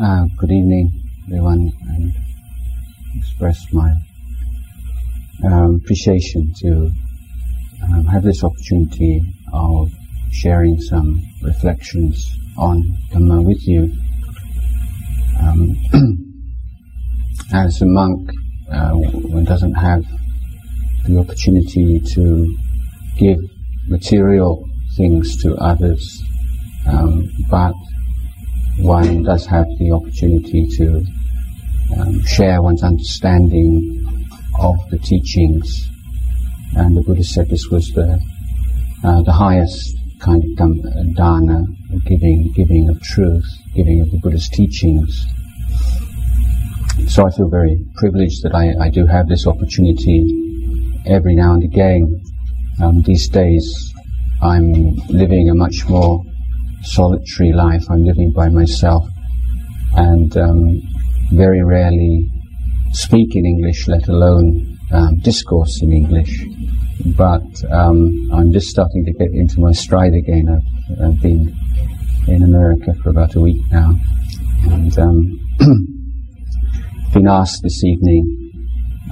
Uh, good evening, everyone, and express my um, appreciation to um, have this opportunity of sharing some reflections on Dhamma with you. Um, as a monk, uh, one doesn't have the opportunity to give material things to others, um, but one does have the opportunity to um, share one's understanding of the teachings. And the Buddha said this was the uh, the highest kind of dana, giving giving of truth, giving of the Buddha's teachings. So I feel very privileged that I, I do have this opportunity every now and again. Um, these days, I'm living a much more solitary life. I'm living by myself and um, very rarely speak in English, let alone um, discourse in English. But um, I'm just starting to get into my stride again. I've, I've, been in America for about a week now, and um, been asked this evening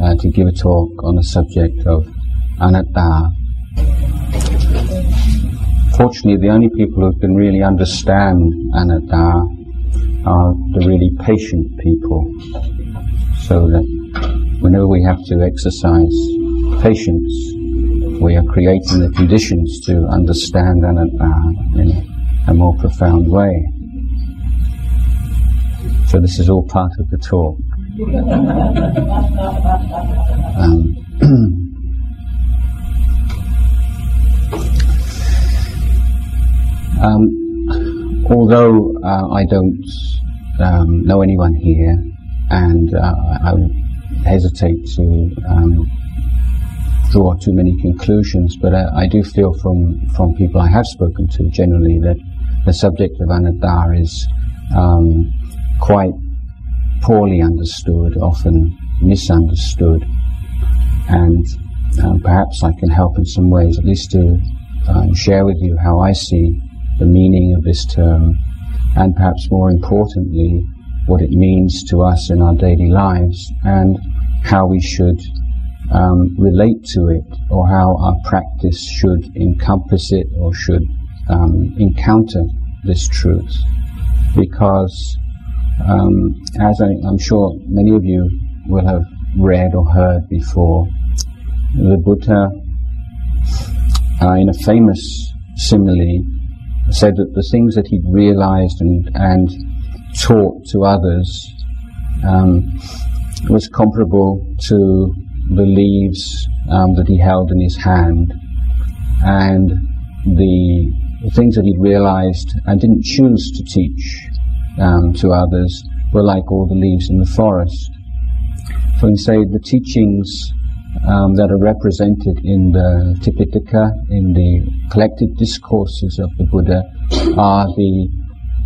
uh, to give a talk on the subject of anatta, Fortunately, the only people who can really understand anatta are the really patient people. So that whenever we have to exercise patience, we are creating the conditions to understand anatta in a more profound way. So this is all part of the talk. um, Um, although uh, I don't um, know anyone here, and uh, I hesitate to um, draw too many conclusions, but uh, I do feel from, from people I have spoken to generally that the subject of anatta is um, quite poorly understood, often misunderstood, and um, perhaps I can help in some ways, at least to um, share with you how I see the meaning of this term, and perhaps more importantly, what it means to us in our daily lives, and how we should um, relate to it, or how our practice should encompass it, or should um, encounter this truth. Because, um, as I, am sure many of you will have read or heard before, the Buddha, uh, in a famous simile, said that the things that he'd realized and, and taught to others um, was comparable to the leaves um, that he held in his hand and the, things that he'd realized and didn't choose to teach um, to others were like all the leaves in the forest. So he say the teachings um, that are represented in the Tipitaka, in the collected discourses of the Buddha, are the,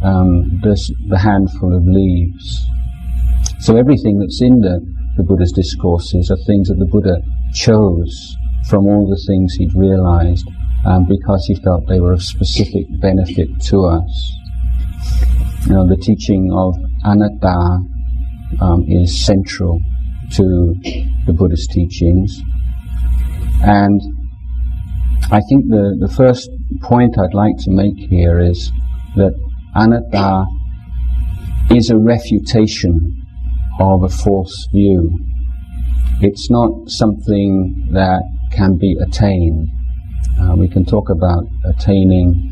um, the, the handful of leaves. So everything that's in the, the Buddha's discourses are things that the Buddha chose from all the things he'd realized um, because he felt they were of specific benefit to us. You know, the teaching of anatta um, is central to the Buddhist teachings. And I think the, the first point I'd like to make here is that anatta is a refutation of a false view. It's not something that can be attained. Uh, we can talk about attaining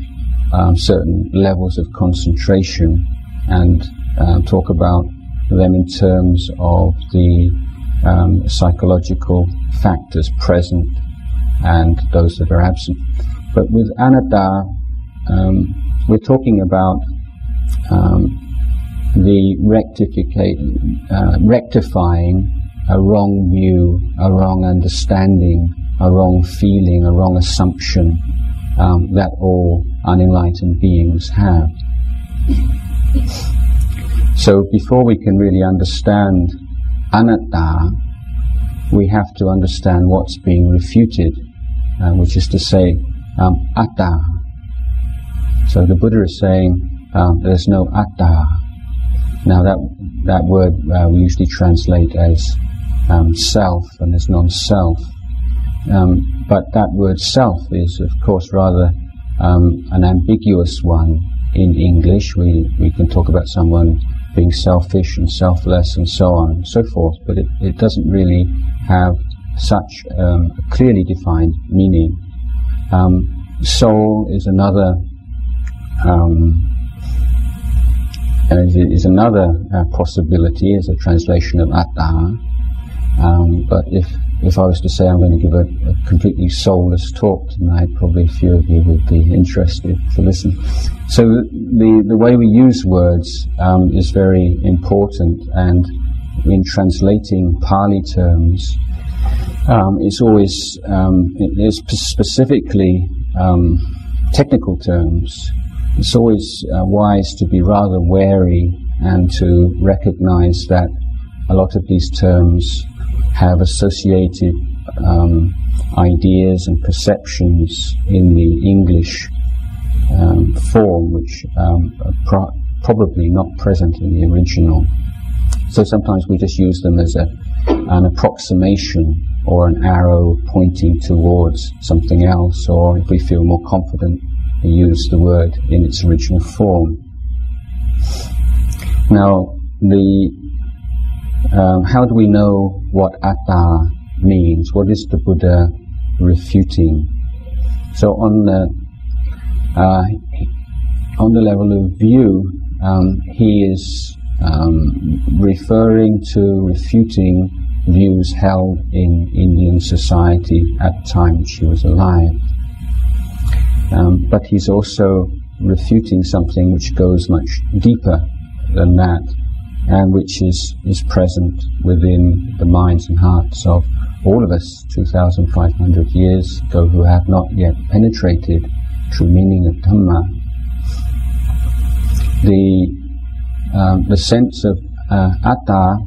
um, certain levels of concentration and uh, talk about them in terms of the um, psychological factors present and those that are absent. But with anatta, um, we're talking about um, the uh, rectifying a wrong view, a wrong understanding, a wrong feeling, a wrong assumption um, that all unenlightened beings have. So before we can really understand anatta, we have to understand what's being refuted, uh, which is to say, um, atta. So the Buddha is saying um, there's no atta. Now that that word uh, we usually translate as um, self and as non-self, um, but that word self is of course rather um, an ambiguous one in English. We we can talk about someone being selfish and selfless and so on and so forth, but it, it doesn't really have such um, a clearly defined meaning. Um, soul is another um, is another uh, possibility as a translation of atta. Um, but if if I was to say I'm going to give a, a, completely soulless talk tonight, probably a few of you would be interested to listen. So the the way we use words um, is very important, and in translating Pali terms, um, it's always um, it's specifically um, technical terms. It's always uh, wise to be rather wary and to recognize that a lot of these terms have associated um, ideas and perceptions in the English um, form, which um, are pro- probably not present in the original. So sometimes we just use them as a, an approximation or an arrow pointing towards something else, or if we feel more confident, we use the word in its original form. Now, the um, how do we know what atta means? What is the Buddha refuting? So, on the uh, on the level of view, um, he is um, referring to refuting views held in Indian society at the time she was alive. Um, but he's also refuting something which goes much deeper than that and which is, is present within the minds and hearts of all of us 2,500 years ago who have not yet penetrated true meaning of Dhamma. The, um, the sense of uh, atta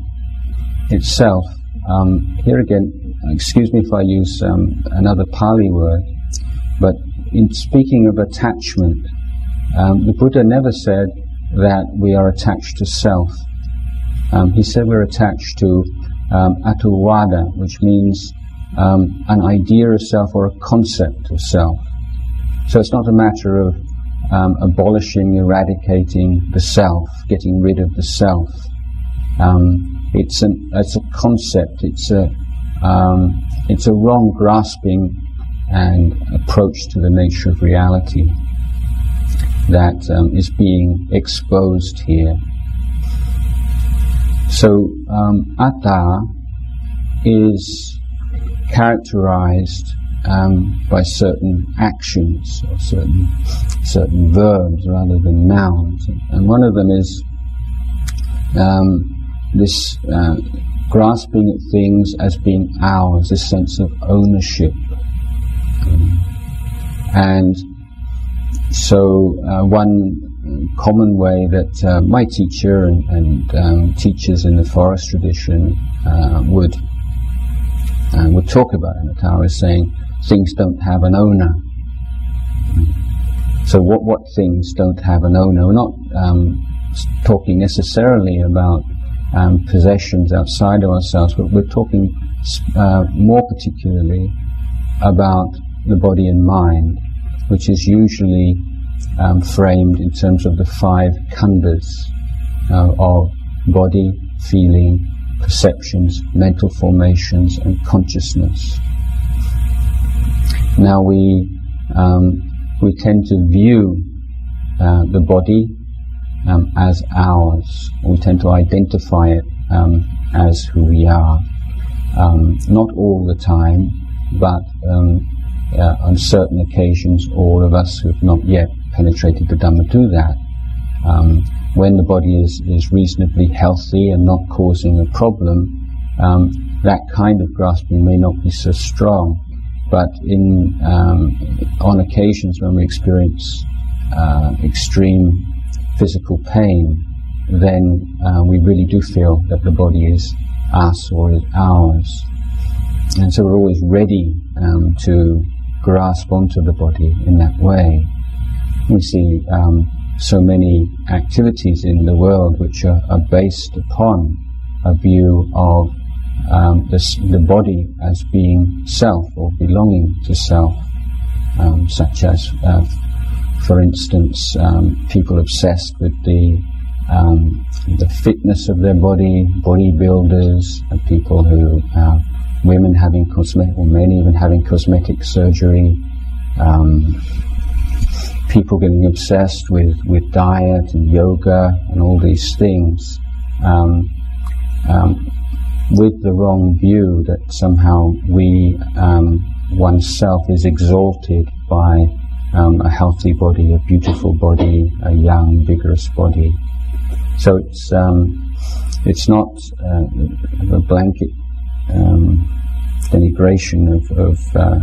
itself um, here again, excuse me if I use um, another Pali word, but in speaking of attachment, um, the Buddha never said that we are attached to self. Um, he said we're attached to um, which means um, an idea of self or a concept of self. So it's not a matter of um, abolishing, eradicating the self, getting rid of the self. Um, it's an it's a concept. It's a um, it's a wrong grasping and approach to the nature of reality that um, is being exposed here. So um, atta is characterized um, by certain actions or certain certain verbs rather than nouns, and one of them is um, this uh, grasping at things as being ours, this sense of ownership. And so, uh, one common way that uh, my teacher and, and um, teachers in the forest tradition uh, would uh, would talk about anatta is saying things don't have an owner. So, what what things don't have an owner? We're not um, talking necessarily about um, possessions outside of ourselves, but we're talking uh, more particularly about the body and mind, which is usually um, framed in terms of the five khandhas uh, of body, feeling, perceptions, mental formations, and consciousness. Now we um, we tend to view uh, the body um, as ours. We tend to identify it um, as who we are. Um, not all the time, but um, uh, on certain occasions, all of us who have not yet penetrated the Dhamma do that. Um, when the body is, is reasonably healthy and not causing a problem, um, that kind of grasping may not be so strong. But in on occasions when we experience uh, extreme physical pain, then uh, we really do feel that the body is us or is ours. And so we're always ready um, to grasp onto the body in that way. We see um, so many activities in the world which are, are based upon a view of um, the, the, body as being self or belonging to self, um, such as, uh, for instance, um, people obsessed with the um, the fitness of their body, bodybuilders, and people who uh, women having cosmetic, or men even having cosmetic surgery, um, people getting obsessed with, with diet and yoga and all these things um, um, with the wrong view that somehow we, um, oneself is exalted by um, a healthy body, a beautiful body, a young, vigorous body. So it's, um, it's not uh, a blanket denigration of, of uh,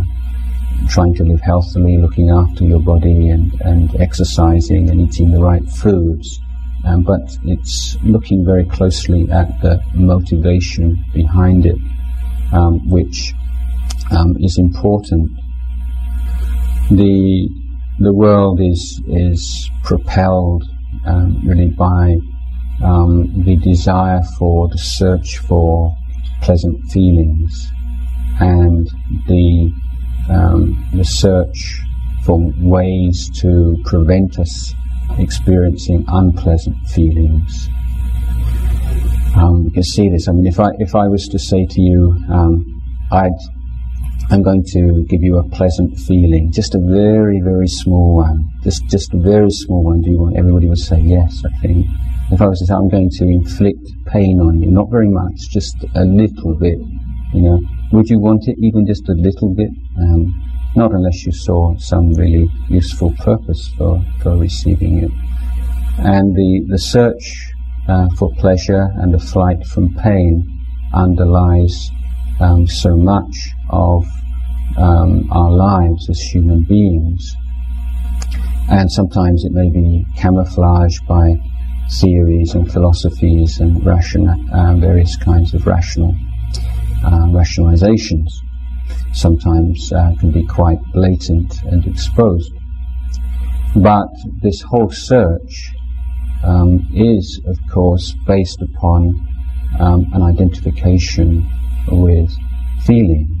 trying to live healthily, looking after your body and, and exercising and eating the right foods. Um, but it's looking very closely at the motivation behind it, um, which um, is important. The the world is is propelled um, really by um, the desire for the search for pleasant feelings and the um, the search for ways to prevent us experiencing unpleasant feelings. Um, you can see this. I mean, if I if I was to say to you, um, I'd I'm going to give you a pleasant feeling, just a very very small one, just just a very small one. Do you want? Everybody would say yes. I think. If I was to say I'm going to inflict pain on you, not very much, just a little bit, you know, would you want it even just a little bit? Um, not unless you saw some really useful purpose for, for receiving it. And the, the search uh, for pleasure and the flight from pain underlies um, so much of um, our lives as human beings. And sometimes it may be camouflaged by theories and philosophies and uh, various kinds of rational uh, rationalizations sometimes uh, can be quite blatant and exposed. But this whole search um, is, of course, based upon um, an identification with feeling,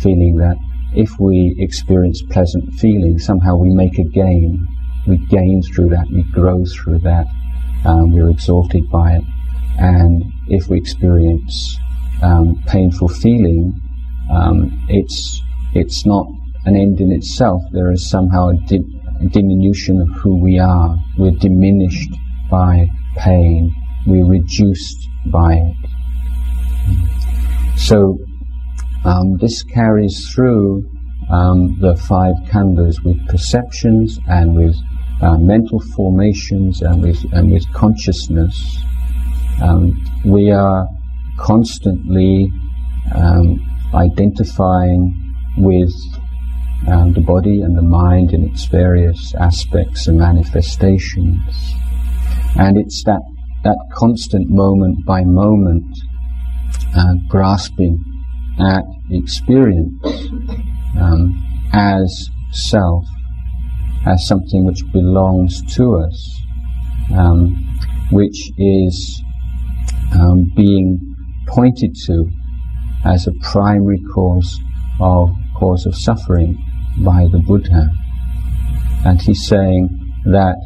feeling that if we experience pleasant feeling, somehow we make a gain. We gain through that, we grow through that, um, we're exalted by it. And if we experience um, painful feeling, um, it's it's not an end in itself. There is somehow a, di- a diminution of who we are. We're diminished by pain. We're reduced by it. So um, this carries through um, the five khandhas with perceptions and with uh, mental formations and with and with consciousness. Um, we are constantly um, identifying with um, the body and the mind in its various aspects and manifestations. And it's that, that constant moment by moment uh, grasping at experience um, as self, as something which belongs to us, um, which is um, being pointed to as a primary cause of cause of suffering by the Buddha. And he's saying that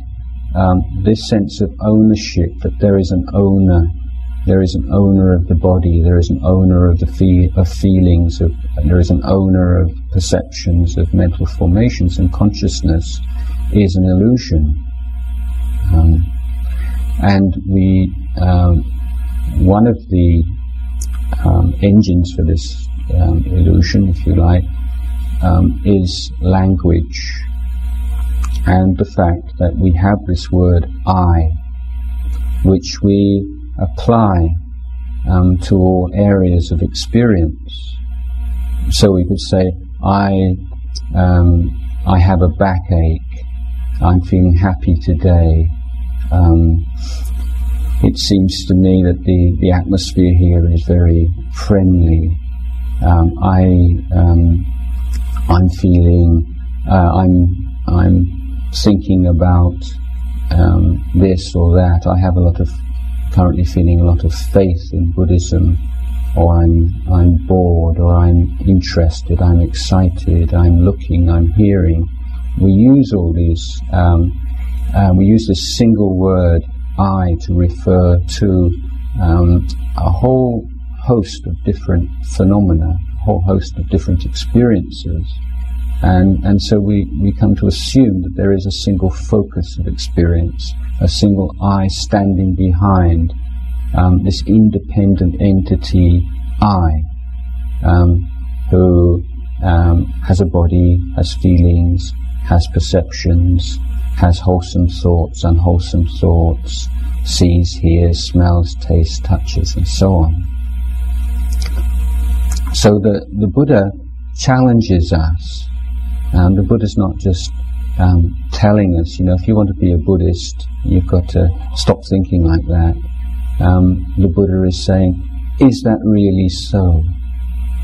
um, this sense of ownership, that there is an owner, there is an owner of the body, there is an owner of the fe- of feelings, of, there is an owner of perceptions, of mental formations and consciousness, is an illusion. Um, and we, um, one of the um, engines for this um, illusion, if you like, um, is language and the fact that we have this word I, which we apply um, to all areas of experience. So we could say, I, um, I have a backache. I'm feeling happy today. Um, it seems to me that the, the atmosphere here is very friendly. Um, I um, I'm feeling uh, I'm I'm thinking about um, this or that. I have a lot of currently feeling a lot of faith in Buddhism, or I'm I'm bored, or I'm interested, I'm excited, I'm looking, I'm hearing. We use all these. Um, uh, we use this single word "I" to refer to um, a whole host of different phenomena, a whole host of different experiences. And, and so we, we come to assume that there is a single focus of experience, a single I standing behind um, this independent entity I, um, who um, has a body, has feelings, has perceptions, has wholesome thoughts, unwholesome thoughts, sees, hears, smells, tastes, touches, and so on. So the, the Buddha challenges us. Um, the Buddha's not just um, telling us, you know, if you want to be a Buddhist, you've got to stop thinking like that. Um, the Buddha is saying, is that really so?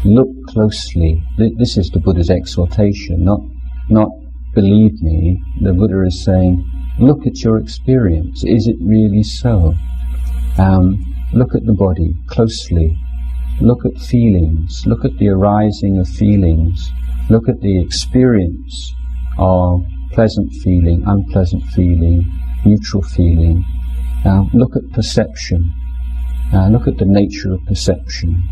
Look closely. This is the Buddha's exhortation, not, not believe me. The Buddha is saying, look at your experience. Is it really so? Um, look at the body closely. Look at feelings. Look at the arising of feelings. Look at the experience of pleasant feeling, unpleasant feeling, neutral feeling. Now look at perception. Uh, look at the nature of perception,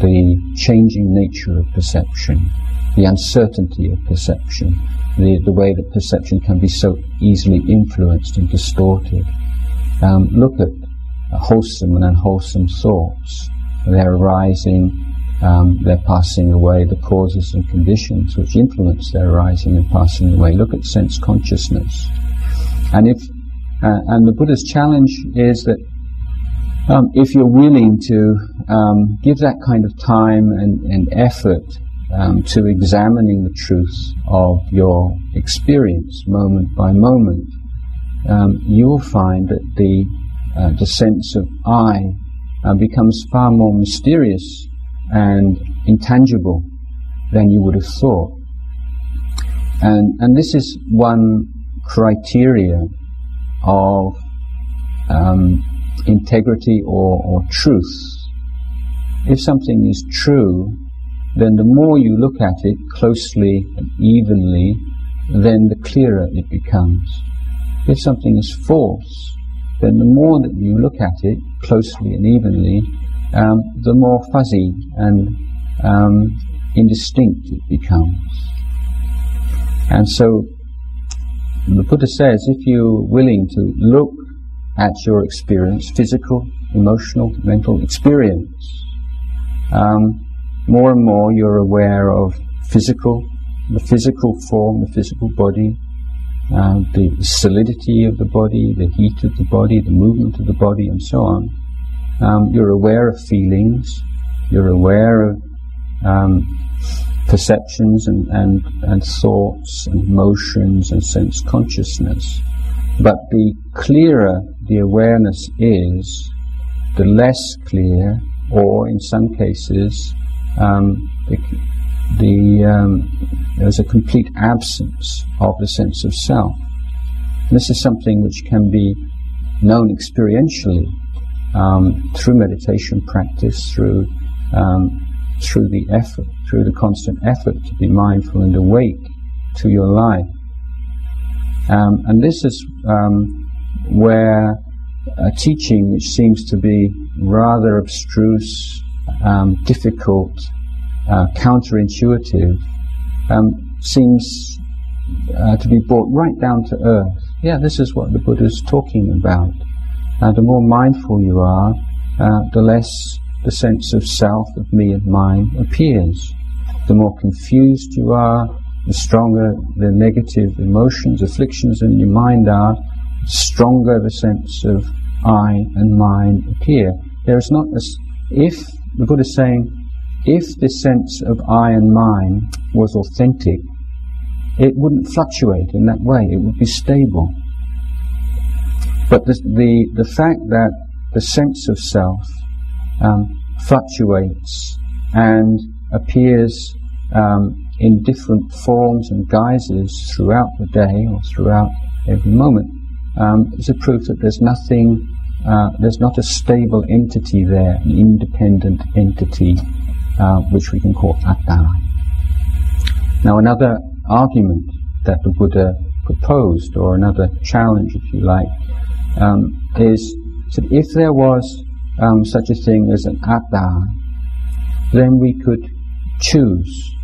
the changing nature of perception, the uncertainty of perception, the, the way that perception can be so easily influenced and distorted. Um, look at wholesome and unwholesome thoughts. They're arising, um, they're passing away, the causes and conditions which influence their arising and passing away. Look at sense consciousness. And if uh, and the Buddha's challenge is that um, if you're willing to um, give that kind of time and, and effort um, to examining the truth of your experience moment by moment, um, you will find that the uh, the sense of I uh, becomes far more mysterious and intangible than you would have thought. And and this is one criteria of um, integrity or, or truth. If something is true, then the more you look at it closely and evenly, then the clearer it becomes. If something is false, then the more that you look at it closely and evenly, um, the more fuzzy and um, indistinct it becomes. And so the Buddha says if you're willing to look at your experience, physical, emotional, mental experience, um, more and more you're aware of physical, the physical form, the physical body, uh, the solidity of the body, the heat of the body, the movement of the body, and so on. Um, you're aware of feelings, you're aware of um, perceptions and, and, and thoughts and emotions and sense consciousness. But the clearer the awareness is, the less clear, or in some cases, um, the, the um, there's a complete absence of the sense of self. And this is something which can be known experientially um, through meditation practice, through um, through the effort, through the constant effort to be mindful and awake to your life. Um, and this is um, where a teaching which seems to be rather abstruse, um, difficult, uh, counterintuitive, um, seems uh, to be brought right down to earth. Yeah, this is what the Buddha is talking about. Uh, the more mindful you are, uh, the less the sense of self, of me and mine appears. The more confused you are, the stronger the negative emotions, afflictions in your mind are, stronger the sense of I and mine appear. There is not this, if, the Buddha is saying, if this sense of I and mine was authentic, it wouldn't fluctuate in that way, it would be stable. But the, the, the fact that the sense of self um, fluctuates and appears um, in different forms and guises throughout the day or throughout every moment um, is a proof that there's nothing, uh, there's not a stable entity there, an independent entity, uh, which we can call atta. Now, another argument that the Buddha proposed, or another challenge, if you like, um, is that if there was um, such a thing as an atta, then we could choose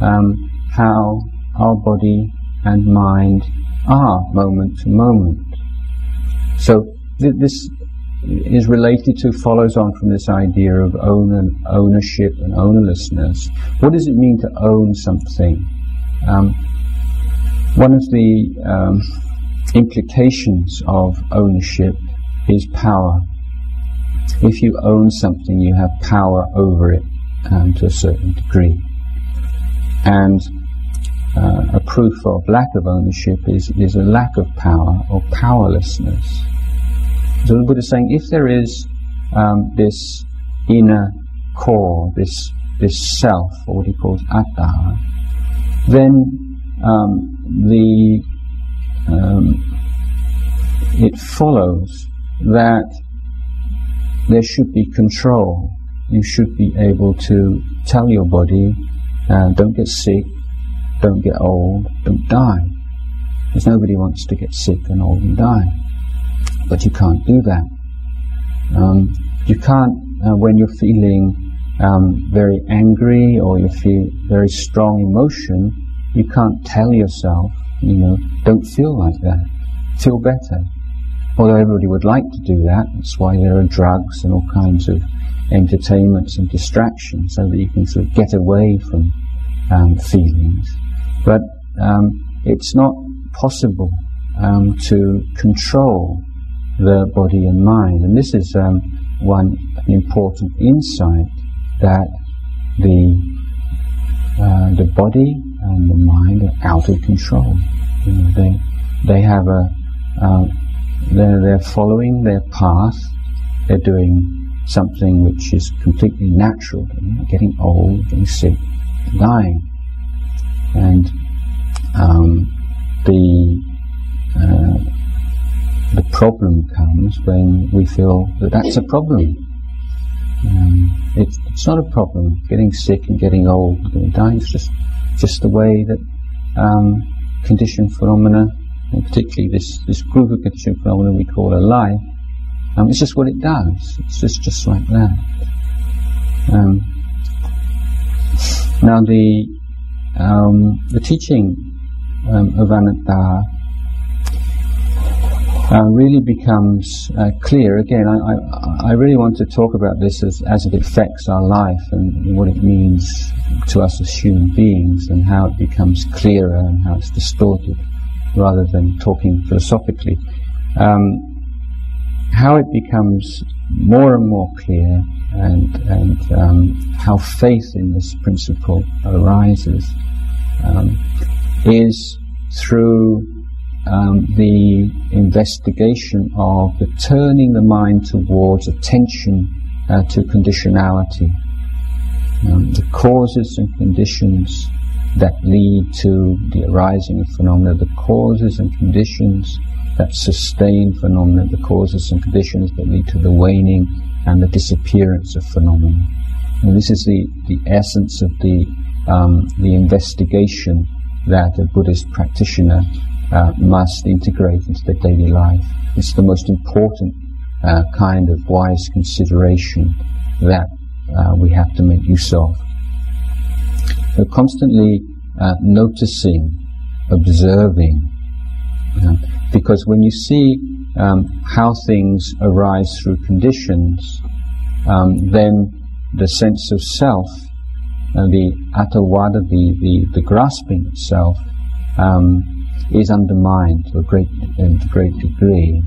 um, how our body and mind are moment to moment. So th- this is related to, follows on from this idea of owner, ownership and ownerlessness. What does it mean to own something? Um, one of the um, implications of ownership is power. If you own something, you have power over it um, to a certain degree. And uh, a proof of lack of ownership is, is a lack of power or powerlessness. So the Buddha is saying if there is um, this inner core, this this self, or what he calls atta, then um, the um, it follows that there should be control. You should be able to tell your body, uh, don't get sick, don't get old, don't die. Because nobody wants to get sick and old and die. But you can't do that. Um, you can't, uh, when you're feeling um, very angry or you feel very strong emotion, you can't tell yourself, you know, don't feel like that. Feel better. Although everybody would like to do that, that's why there are drugs and all kinds of entertainments and distractions so that you can sort of get away from um, feelings. But um, it's not possible um, to control the body and mind. And this is um, one important insight that the uh, the body and the mind are out of control. You know, they they have a uh, they're, they're following their path. They're doing something which is completely natural. You know, getting old, getting sick, dying, and um, the uh, the problem comes when we feel that that's a problem. Um, it's, it's, not a problem. Getting sick and getting old, getting dying, it's just just the way that um, conditioned phenomena, and particularly this, this group of conditioned phenomena we call a life, um, it's just what it does. It's just, just like that. Um, now the um, the teaching um, of anatta uh, really becomes uh, clear. Again, I, I, I, really want to talk about this as, as it affects our life and what it means to us as human beings and how it becomes clearer and how it's distorted rather than talking philosophically. Um, how it becomes more and more clear and, and um, how faith in this principle arises um, is through um, the investigation of the turning the mind towards attention uh, to conditionality, um, the causes and conditions that lead to the arising of phenomena, the causes and conditions that sustain phenomena, the causes and conditions that lead to the waning and the disappearance of phenomena. And this is the, the essence of the, um, the investigation that a Buddhist practitioner uh, must integrate into their daily life. It's the most important uh, kind of wise consideration that uh, we have to make use of. We're constantly uh, noticing, observing, because when you see um, how things arise through conditions, um, then the sense of self, uh, the attavada, the, the, the grasping itself, um, is undermined to a great, a great degree.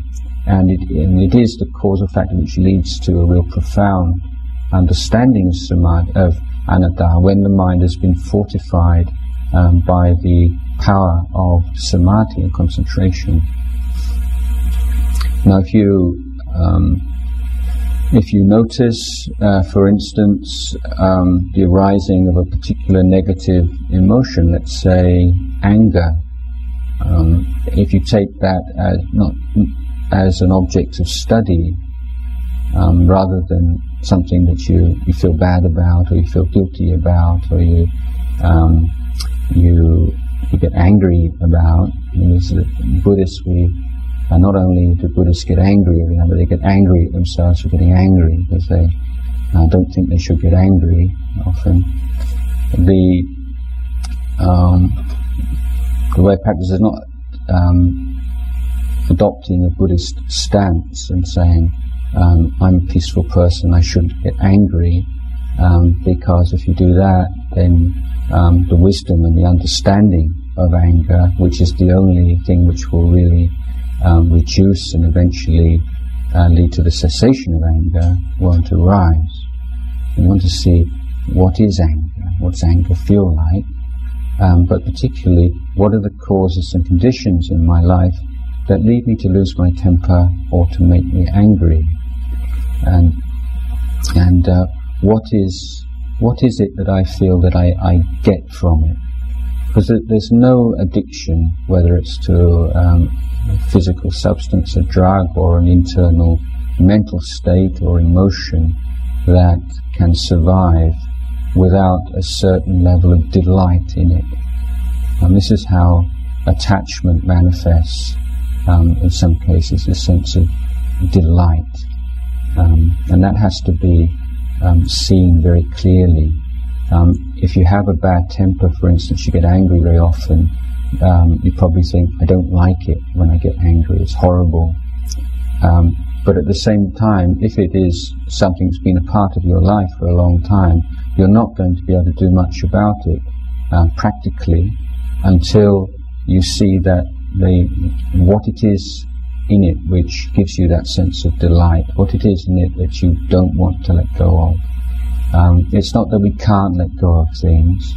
And it, and it is the causal factor which leads to a real profound understanding of of anatta, when the mind has been fortified um, by the power of samadhi and concentration. Now, if you um, if you notice, uh, for instance, um, the arising of a particular negative emotion, let's say anger, um, if you take that as not as an object of study, um, rather than something that you, you feel bad about or you feel guilty about or you um, you you get angry about. You know, so Buddhists, we uh, not only do Buddhists get angry, but they get angry at themselves for getting angry because they uh, don't think they should get angry. Often, the um, the way practice is not um, adopting a Buddhist stance and saying, um, I'm a peaceful person, I shouldn't get angry, um, because if you do that, then um, the wisdom and the understanding of anger, which is the only thing which will really um, reduce and eventually uh, lead to the cessation of anger, won't arise. We want to see what is anger, what's anger feel like, um, but particularly what are the causes and conditions in my life that lead me to lose my temper or to make me angry, and and uh, what is what is it that I feel that I, I get from it? Because there's no addiction, whether it's to um, a physical substance, a drug, or an internal mental state or emotion that can survive without a certain level of delight in it. And this is how attachment manifests, um, in some cases, a sense of delight. Um, and that has to be um, seen very clearly. Um, if you have a bad temper, for instance, you get angry very often, um, you probably think, I don't like it when I get angry, it's horrible. Um, but at the same time, if it is something that's been a part of your life for a long time, you're not going to be able to do much about it uh, practically until you see that the, what it is in it which gives you that sense of delight, what it is in it that you don't want to let go of. Um, it's not that we can't let go of things,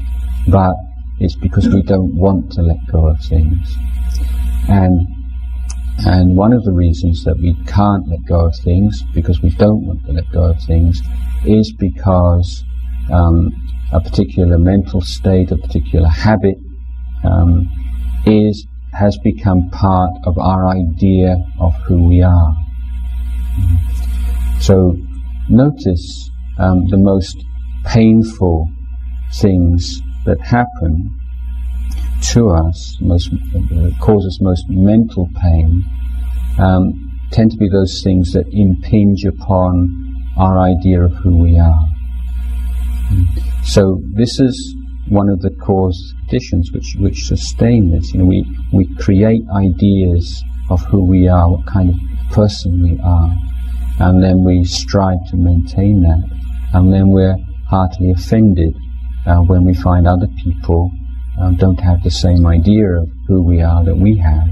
but it's because we don't want to let go of things. And and one of the reasons that we can't let go of things, because we don't want to let go of things, is because um, a particular mental state, a particular habit, um, is has become part of our idea of who we are. So notice um, the most painful things that happen to us, most uh, causes most mental pain, um, tend to be those things that impinge upon our idea of who we are. So this is one of the cause conditions which, which sustain this. You know, we, we create ideas of who we are, what kind of person we are, and then we strive to maintain that. And then we're heartily offended uh, when we find other people um, don't have the same idea of who we are that we have,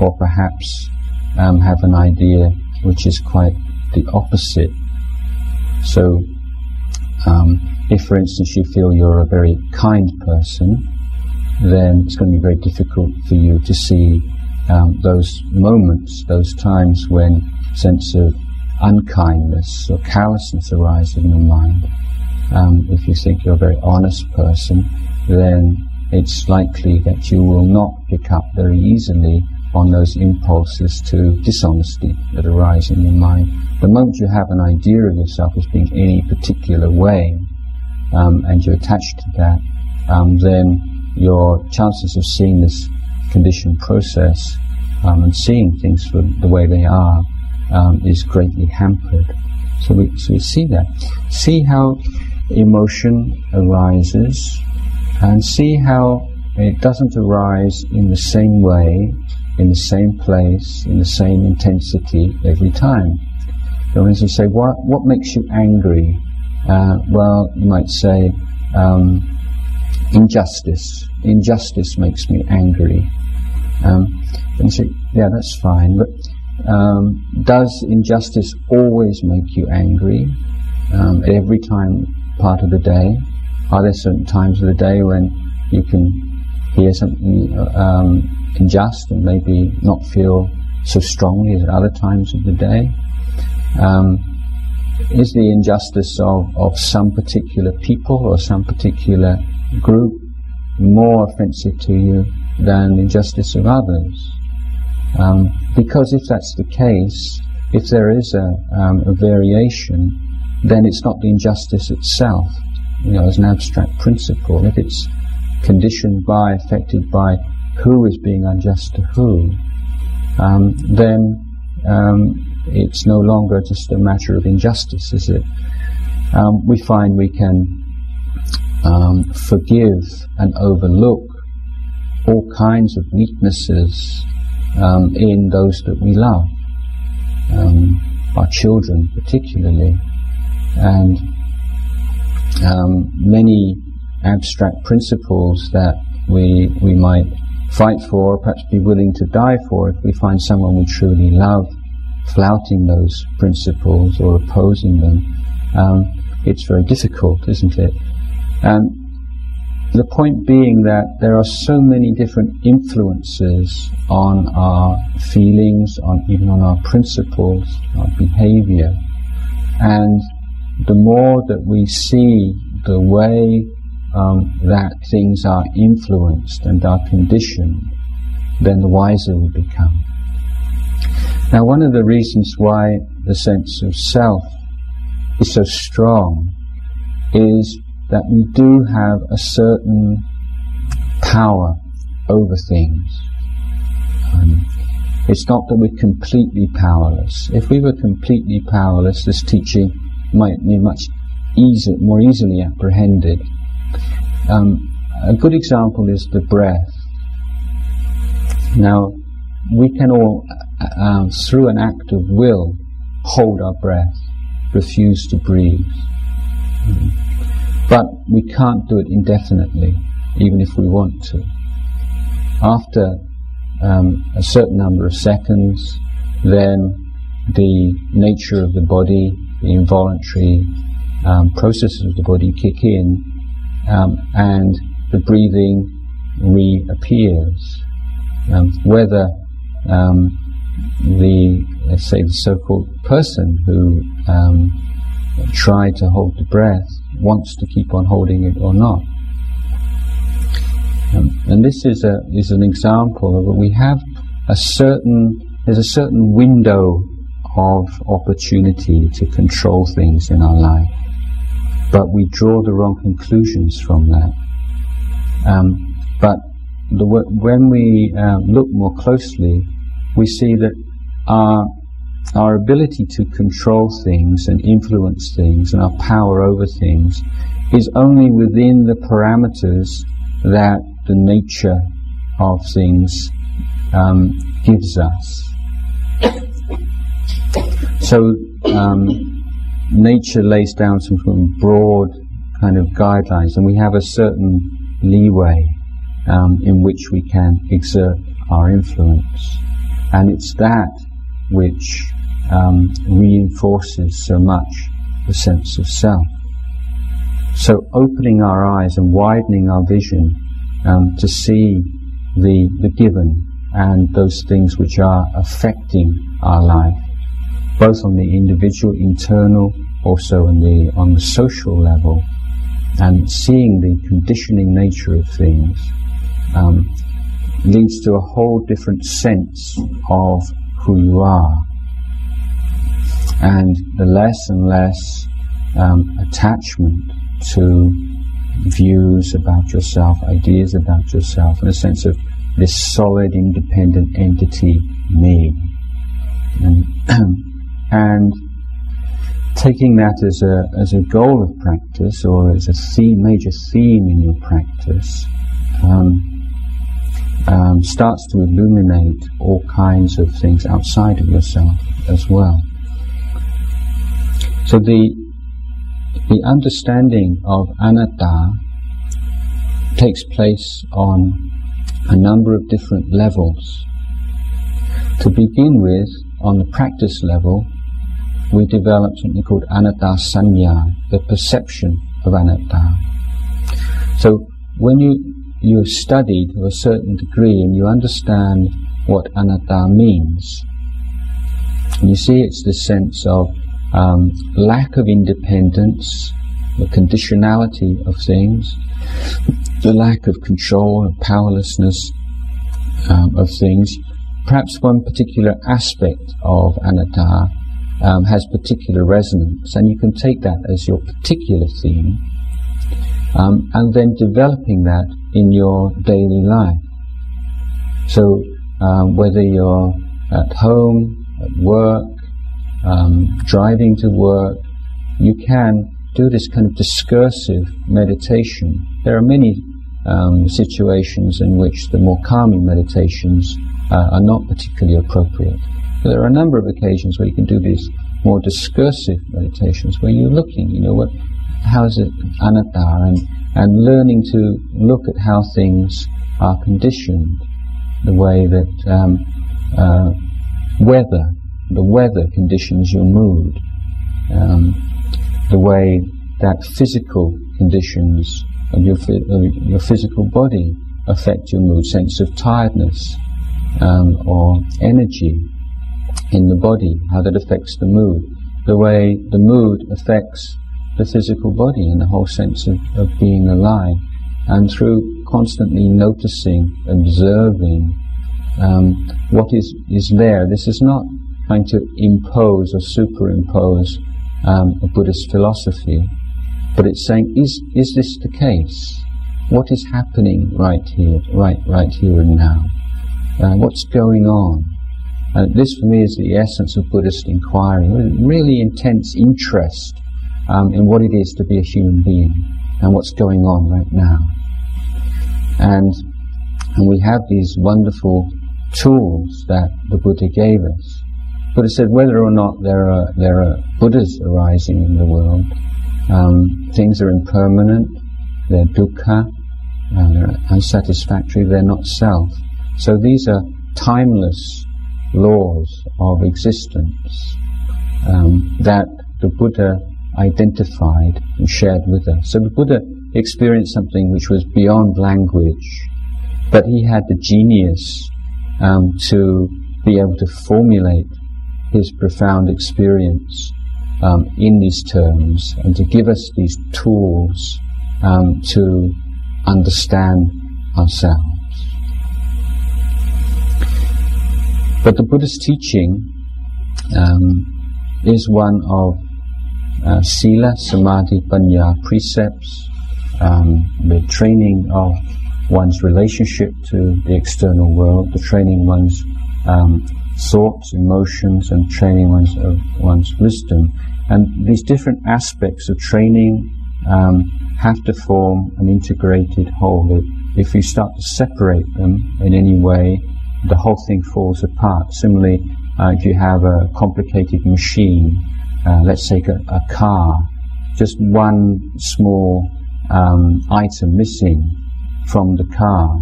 or perhaps um, have an idea which is quite the opposite. So, um, if, for instance, you feel you're a very kind person, then it's going to be very difficult for you to see um, those moments, those times when sense of unkindness or callousness arises in your mind. Um, if you think you're a very honest person, then it's likely that you will not pick up very easily on those impulses to dishonesty that arise in your mind. The moment you have an idea of yourself as being any particular way, um, and you're attached to that, um, then your chances of seeing this conditioned process um, and seeing things for the way they are um, is greatly hampered. So we, so we see that. See how emotion arises and see how it doesn't arise in the same way, in the same place, in the same intensity every time. So as you say, what, what makes you angry? Uh, well, you might say, um, injustice. Injustice makes me angry. Um, and you say, yeah, that's fine, but um, does injustice always make you angry um, every time, part of the day? Are there certain times of the day when you can hear something um, unjust and maybe not feel so strongly as at other times of the day? Um, is the injustice of, of some particular people or some particular group more offensive to you than the injustice of others. Um, because if that's the case, if there is a, um, a variation, then it's not the injustice itself, you know, as an abstract principle. If it's conditioned by, affected by who is being unjust to who, um, then um, it's no longer just a matter of injustice, is it? Um, we find we can um, forgive and overlook all kinds of weaknesses um, in those that we love, um, our children particularly, and um, many abstract principles that we we might fight for, or perhaps be willing to die for, if we find someone we truly love flouting those principles or opposing them, um, it's very difficult, isn't it? And the point being that there are so many different influences on our feelings, on even on our principles, our behavior, and the more that we see the way um, that things are influenced and are conditioned, then the wiser we become. Now, one of the reasons why the sense of self is so strong is that we do have a certain power over things. Um, it's not that we're completely powerless. If we were completely powerless, this teaching might be much easier, more easily apprehended. Um, a good example is the breath. Now, we can all, uh, uh, through an act of will, hold our breath, refuse to breathe. But we can't do it indefinitely, even if we want to. After um, a certain number of seconds, then the nature of the body, the involuntary um, processes of the body kick in, um, and the breathing reappears. Um, whether um, the, let's say, the so-called person who um, tried to hold the breath wants to keep on holding it or not. Um, and this is a is an example of we have a certain there's a certain window of opportunity to control things in our life, but we draw the wrong conclusions from that. Um, but the, when we uh, look more closely, we see that our our ability to control things and influence things and our power over things is only within the parameters that the nature of things um, gives us. So um, nature lays down some sort of broad kind of guidelines, and we have a certain leeway um, in which we can exert our influence. And it's that which um, reinforces so much the sense of self. So opening our eyes and widening our vision um, to see the, the given and those things which are affecting our life, both on the individual, internal, also on the, on the social level, and seeing the conditioning nature of things um, leads to a whole different sense of who you are. And the less and less um, attachment to views about yourself, ideas about yourself, and a sense of this solid, independent entity, me. And, and taking that as a, as a goal of practice or as a theme, major theme in your practice, um, um, starts to illuminate all kinds of things outside of yourself as well. So the the understanding of anatta takes place on a number of different levels. To begin with, on the practice level, we develop something called anatta sanya, the perception of anatta. So when you you have studied to a certain degree and you understand what anatta means. And you see, it's the sense of um, lack of independence, the conditionality of things, the lack of control, of powerlessness um, of things. Perhaps one particular aspect of anatta um, has particular resonance, and you can take that as your particular theme, um, and then developing that in your daily life. So, um, whether you're at home, at work, um, driving to work, you can do this kind of discursive meditation. There are many um, situations in which the more calming meditations uh, are not particularly appropriate. But there are a number of occasions where you can do these more discursive meditations, where you're looking, you know, what, how's it anatta, and, and learning to look at how things are conditioned, the way that um, uh, weather, the weather conditions your mood, um, the way that physical conditions of your, of your physical body affect your mood, sense of tiredness um, or energy in the body, how that affects the mood, the way the mood affects the physical body and the whole sense of, of being alive. And through constantly noticing, observing um, what is, is there, this is not trying to impose or superimpose um, a Buddhist philosophy, but it's saying, is, is this the case? What is happening right here, right, right here and now? Uh, what's going on? Uh, this for me is the essence of Buddhist inquiry, really intense interest um, in what it is to be a human being and what's going on right now. And, and we have these wonderful tools that the Buddha gave us. Buddha said whether or not there are, there are Buddhas arising in the world, um, things are impermanent, they're dukkha, uh, they're unsatisfactory, they're not self. So these are timeless laws of existence um, that the Buddha identified and shared with us. So the Buddha experienced something which was beyond language, but he had the genius um, to be able to formulate his profound experience um, in these terms and to give us these tools um, to understand ourselves. But the Buddhist teaching um, is one of uh, sila, samadhi, panya precepts, um, the training of one's relationship to the external world, the training one's um, thoughts, emotions, and training one's, of one's wisdom. And these different aspects of training um, have to form an integrated whole. If you start to separate them in any way, the whole thing falls apart. Similarly, uh, if you have a complicated machine, uh, let's take a, a, car, just one small um, item missing from the car,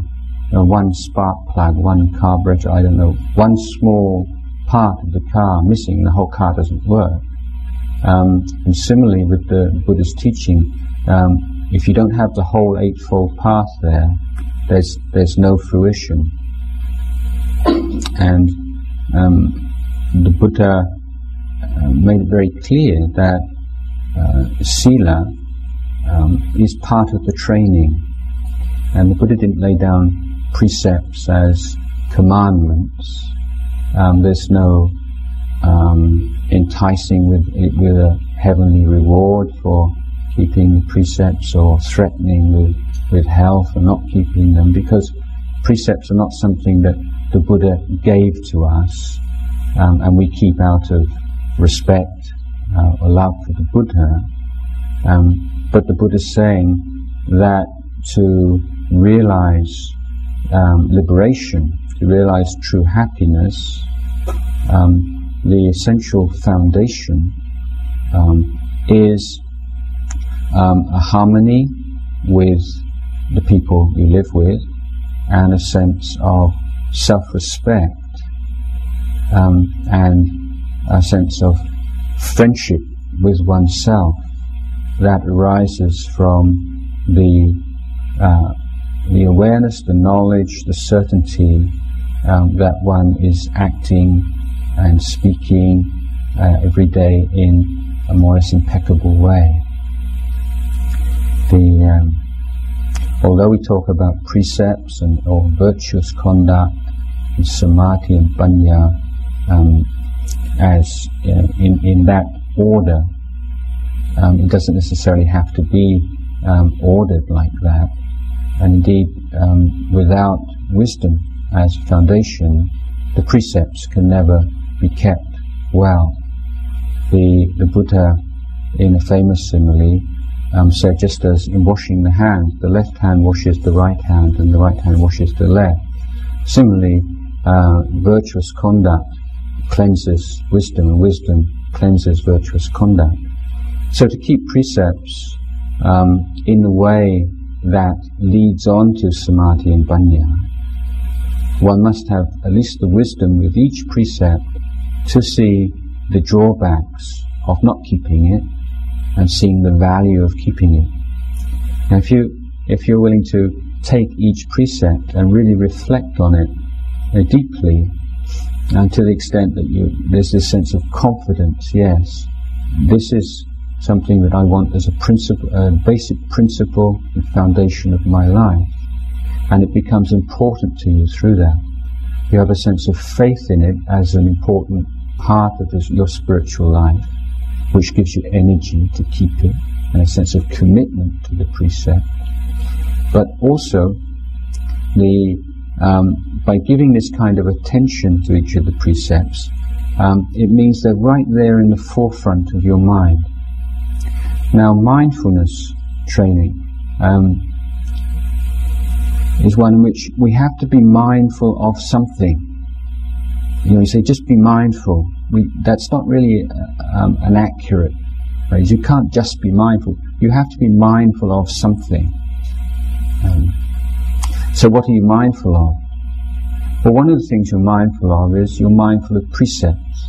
uh, one spark plug, one carburetor, I don't know, one small part of the car missing, the whole car doesn't work. Um, and similarly with the Buddha's teaching, um, if you don't have the whole eightfold path there, there's there's no fruition. And um, the Buddha made it very clear that uh, sila um, is part of the training, and the Buddha didn't lay down precepts as commandments. Um, there's no um, enticing with with a heavenly reward for keeping the precepts or threatening with, with hell for not keeping them because precepts are not something that the Buddha gave to us um, and we keep out of respect uh, or love for the Buddha. Um, but the Buddha is saying that to realize um, liberation, to realize true happiness, um, the essential foundation um, is um, a harmony with the people you live with and a sense of self-respect um, and a sense of friendship with oneself that arises from the uh, the awareness, the knowledge, the certainty um, that one is acting and speaking uh, every day in a more or less impeccable way. The um, although we talk about precepts and or virtuous conduct, samadhi and panya, um, as uh, in in that order, um, it doesn't necessarily have to be um, ordered like that. And indeed, um, without wisdom as foundation, the precepts can never be kept well. The the Buddha, in a famous simile, um, said just as in washing the hands, the left hand washes the right hand and the right hand washes the left. Similarly, uh, virtuous conduct cleanses wisdom and wisdom cleanses virtuous conduct. So to keep precepts um, in the way that leads on to samadhi and panya, one must have at least the wisdom with each precept to see the drawbacks of not keeping it and seeing the value of keeping it. Now, if you if you're willing to take each precept and really reflect on it uh, deeply, and to the extent that you there's this sense of confidence, yes, this is something that I want as a principle, a basic principle and foundation of my life, and it becomes important to you through that. You have a sense of faith in it as an important part of this, your spiritual life which gives you energy to keep it and a sense of commitment to the precept. But also, the um, by giving this kind of attention to each of the precepts, um, it means they're right there in the forefront of your mind. Now, mindfulness training um, is one in which we have to be mindful of something. You know, you say, just be mindful we, that's not really uh, um, an accurate phrase. You can't just be mindful. You have to be mindful of something. Um, so what are you mindful of? Well, one of the things you're mindful of is you're mindful of precepts.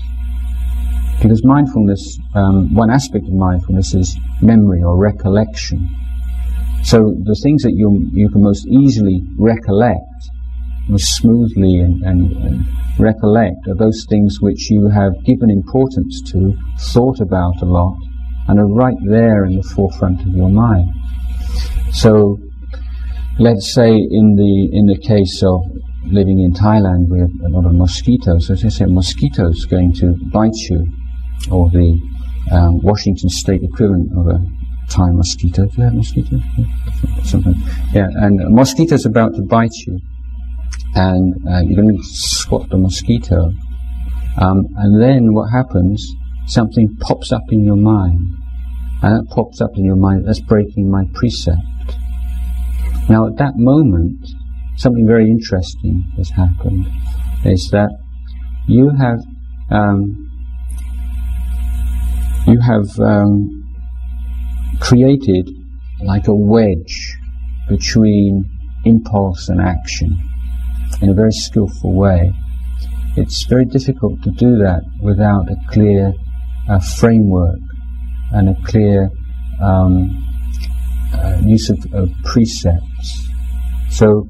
Because mindfulness, um, one aspect of mindfulness is memory or recollection. So the things that you you can most easily recollect most smoothly and, and, and, recollect are those things which you have given importance to, thought about a lot, and are right there in the forefront of your mind. So, let's say in the in the case of living in Thailand, we have a lot of mosquitoes. As I say, mosquitoes going to bite you, or the um, Washington State equivalent of a Thai mosquito. Do you have mosquitoes? Something. Yeah, and mosquitoes about to bite you and uh, you're going to squat the mosquito. Um, and then what happens? Something pops up in your mind, and that pops up in your mind. That's breaking my precept. Now, at that moment, something very interesting has happened. Is that you have um, you have um, created like a wedge between impulse and action in a very skillful way. It's very difficult to do that without a clear uh, framework and a clear um, uh, use of, of, precepts. So,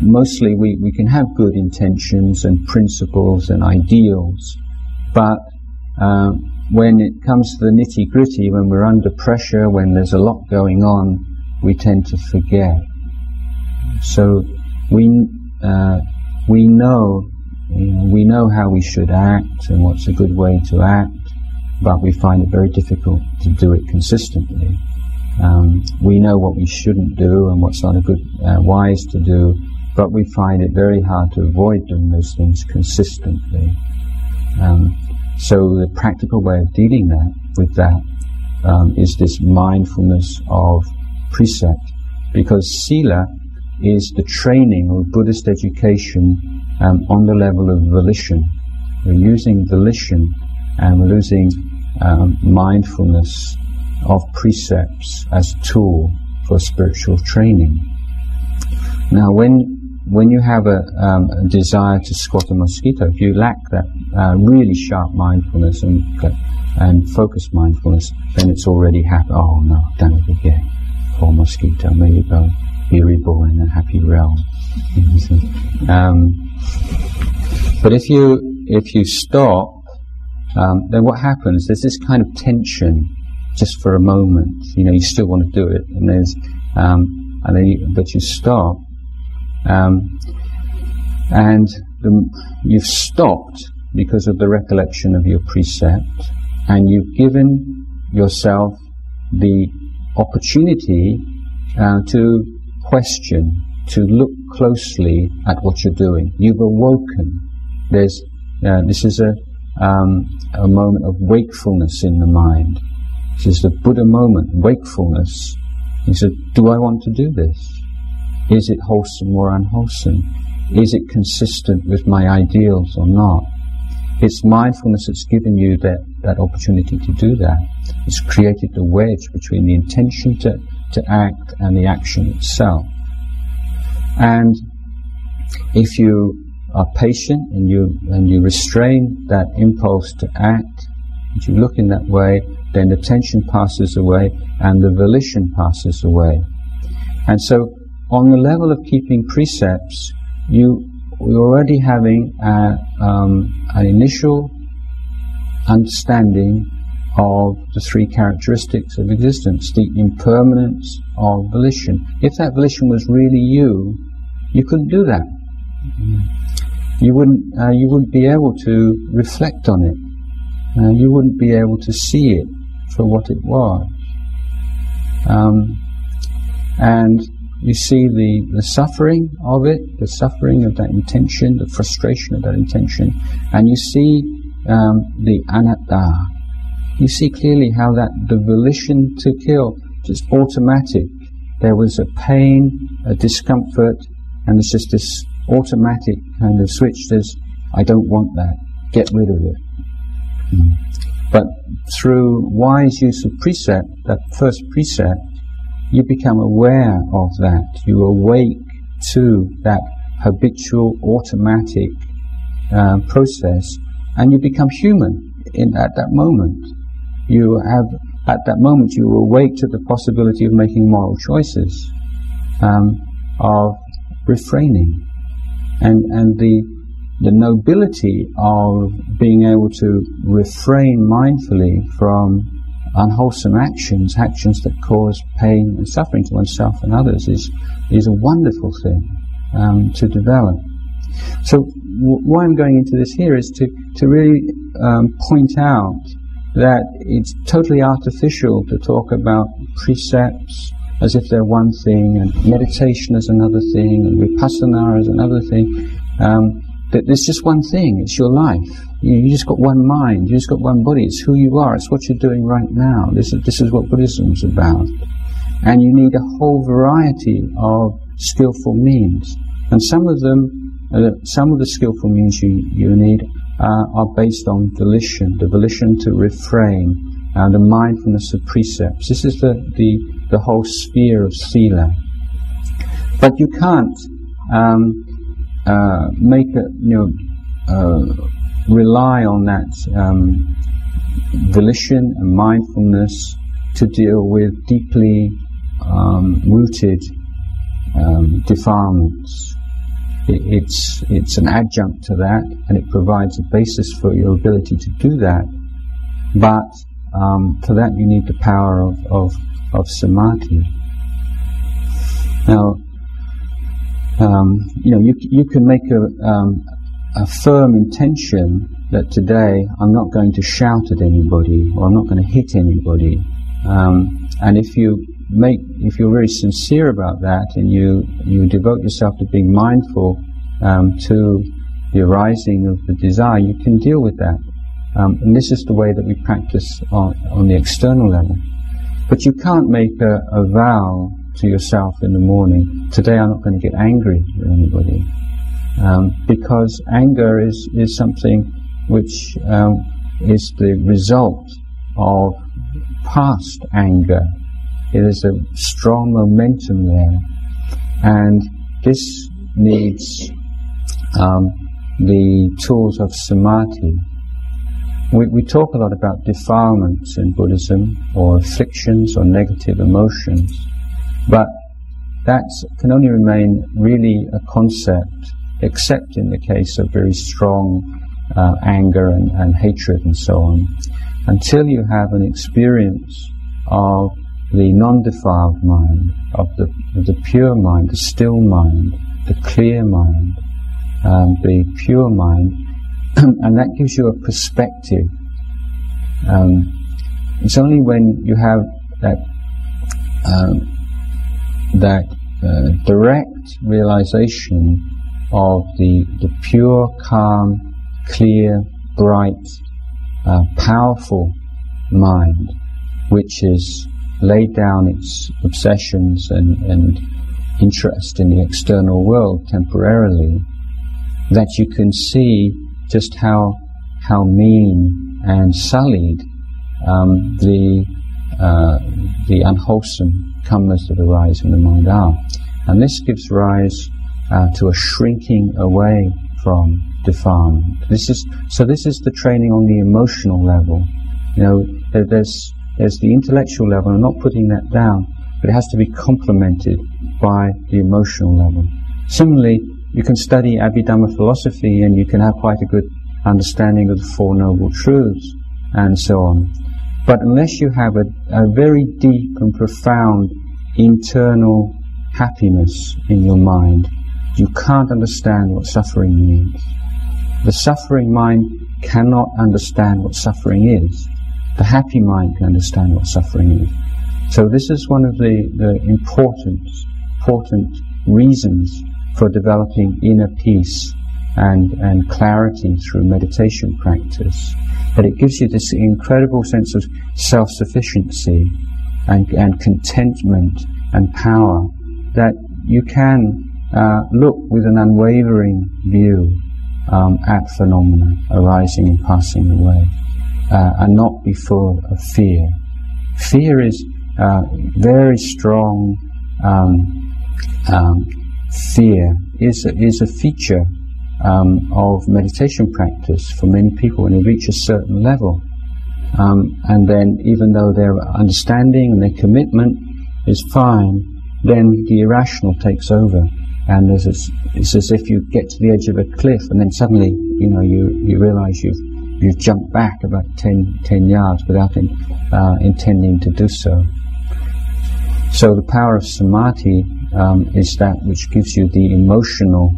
mostly we, we can have good intentions and principles and ideals, but uh, when it comes to the nitty gritty, when we're under pressure, when there's a lot going on, we tend to forget. So, we uh, we know, you know we know how we should act and what's a good way to act, but we find it very difficult to do it consistently. Um, we know what we shouldn't do and what's not a good uh, wise to do, but we find it very hard to avoid doing those things consistently. Um, so the practical way of dealing that with that um, is this mindfulness of precept, because sila is the training or Buddhist education um, on the level of volition. We're using volition and we're using um, mindfulness of precepts as tool for spiritual training. Now, when when you have a, um, a desire to squat a mosquito, if you lack that uh, really sharp mindfulness and and focused mindfulness, then it's already happened. Oh no, done it again. Poor mosquito. There you go be reborn in a happy realm. um, but if you if you stop, um, then what happens? There's this kind of tension just for a moment. You know, you still want to do it, and there's um, and then you, but you stop, um, and the, you've stopped because of the recollection of your precept, and you've given yourself the opportunity uh, to question, to look closely at what you're doing. You've awoken. There's uh, this is a um, a moment of wakefulness in the mind. This is the Buddha moment, wakefulness. He said, Do I want to do this? Is it wholesome or unwholesome? Is it consistent with my ideals or not? It's mindfulness that's given you that, that opportunity to do that. It's created the wedge between the intention to, to act and the action itself. And if you are patient and you and you restrain that impulse to act, and you look in that way, then the tension passes away and the volition passes away. And so, on the level of keeping precepts, you you're already having a, um, an initial understanding of the three characteristics of existence, the impermanence of volition. If that volition was really you, you couldn't do that. You wouldn't, uh, you wouldn't be able to reflect on it. Uh, you wouldn't be able to see it for what it was. Um, and you see the, the suffering of it, the suffering of that intention, the frustration of that intention, and you see um, the anatta. You see clearly how that the volition to kill is automatic. There was a pain, a discomfort, and it's just this automatic kind of switch. There's, I don't want that. Get rid of it. Mm. But through wise use of precept, that first precept, you become aware of that. You awake to that habitual, automatic uh, process, and you become human in, at that moment. You have, at that moment, you awake to the possibility of making moral choices, um, of refraining, and and the the nobility of being able to refrain mindfully from unwholesome actions, actions that cause pain and suffering to oneself and others, is is a wonderful thing um, to develop. So, w- why I'm going into this here is to to really um, point out that it's totally artificial to talk about precepts as if they're one thing, and meditation is another thing, and vipassana is another thing. Um, that there's just one thing, it's your life. You, you, just got one mind, you just got one body, it's who you are, it's what you're doing right now. This is, this is what Buddhism's about. And you need a whole variety of skillful means. And some of them, uh, some of the skillful means you, you need uh, are based on volition, the volition to refrain, and the mindfulness of precepts. This is the, the, the whole sphere of sila. But you can't um, uh, make a, you know, uh, rely on that um, volition and mindfulness to deal with deeply um, rooted um, defilements. It, it's it's an adjunct to that, and it provides a basis for your ability to do that. But um, for that, you need the power of, of, of samadhi. Now, um, you know, you, you can make a, um, a firm intention that today I'm not going to shout at anybody or I'm not going to hit anybody. Um, and if you make, if you're very sincere about that and you, you devote yourself to being mindful um, to the arising of the desire, you can deal with that. Um, and this is the way that we practice on, on the external level. But you can't make a, a vow to yourself in the morning, today I'm not going to get angry with anybody. Um, because anger is, is something which um, is the result of past anger. It is a strong momentum there. And this needs um, the tools of samadhi we, we talk a lot about defilements in Buddhism, or afflictions, or negative emotions, but that can only remain really a concept, except in the case of very strong uh, anger and, and hatred and so on, until you have an experience of the non-defiled mind, of the, the pure mind, the still mind, the clear mind, um, the pure mind, and that gives you a perspective. Um, it's only when you have that um, that uh, direct realization of the the pure, calm, clear, bright, uh, powerful mind, which is laid down its obsessions and, and interest in the external world temporarily, that you can see just how how mean and sullied um, the uh, the unwholesome karmas that arise in the mind are, and this gives rise uh, to a shrinking away from defilement. This is so. This is the training on the emotional level. You know, there's there's the intellectual level. I'm not putting that down, but it has to be complemented by the emotional level. Similarly, you can study Abhidhamma philosophy and you can have quite a good understanding of the Four Noble Truths and so on. But unless you have a, a very deep and profound internal happiness in your mind, you can't understand what suffering means. The suffering mind cannot understand what suffering is. The happy mind can understand what suffering is. So this is one of the, the important, important reasons for developing inner peace and, and clarity through meditation practice. But it gives you this incredible sense of self-sufficiency and, and contentment and power that you can uh, look with an unwavering view um, at phenomena arising and passing away uh, and not be full of fear. Fear is uh, very strong. Um, um, fear is is a feature um, of meditation practice for many people when they reach a certain level. Um, and then, even though their understanding and their commitment is fine, then the irrational takes over, and there's a, it's as if you get to the edge of a cliff, and then suddenly, you know, you you realize you've you jump back about 10, 10 yards without in, uh, intending to do so. So the power of samadhi um, is that which gives you the emotional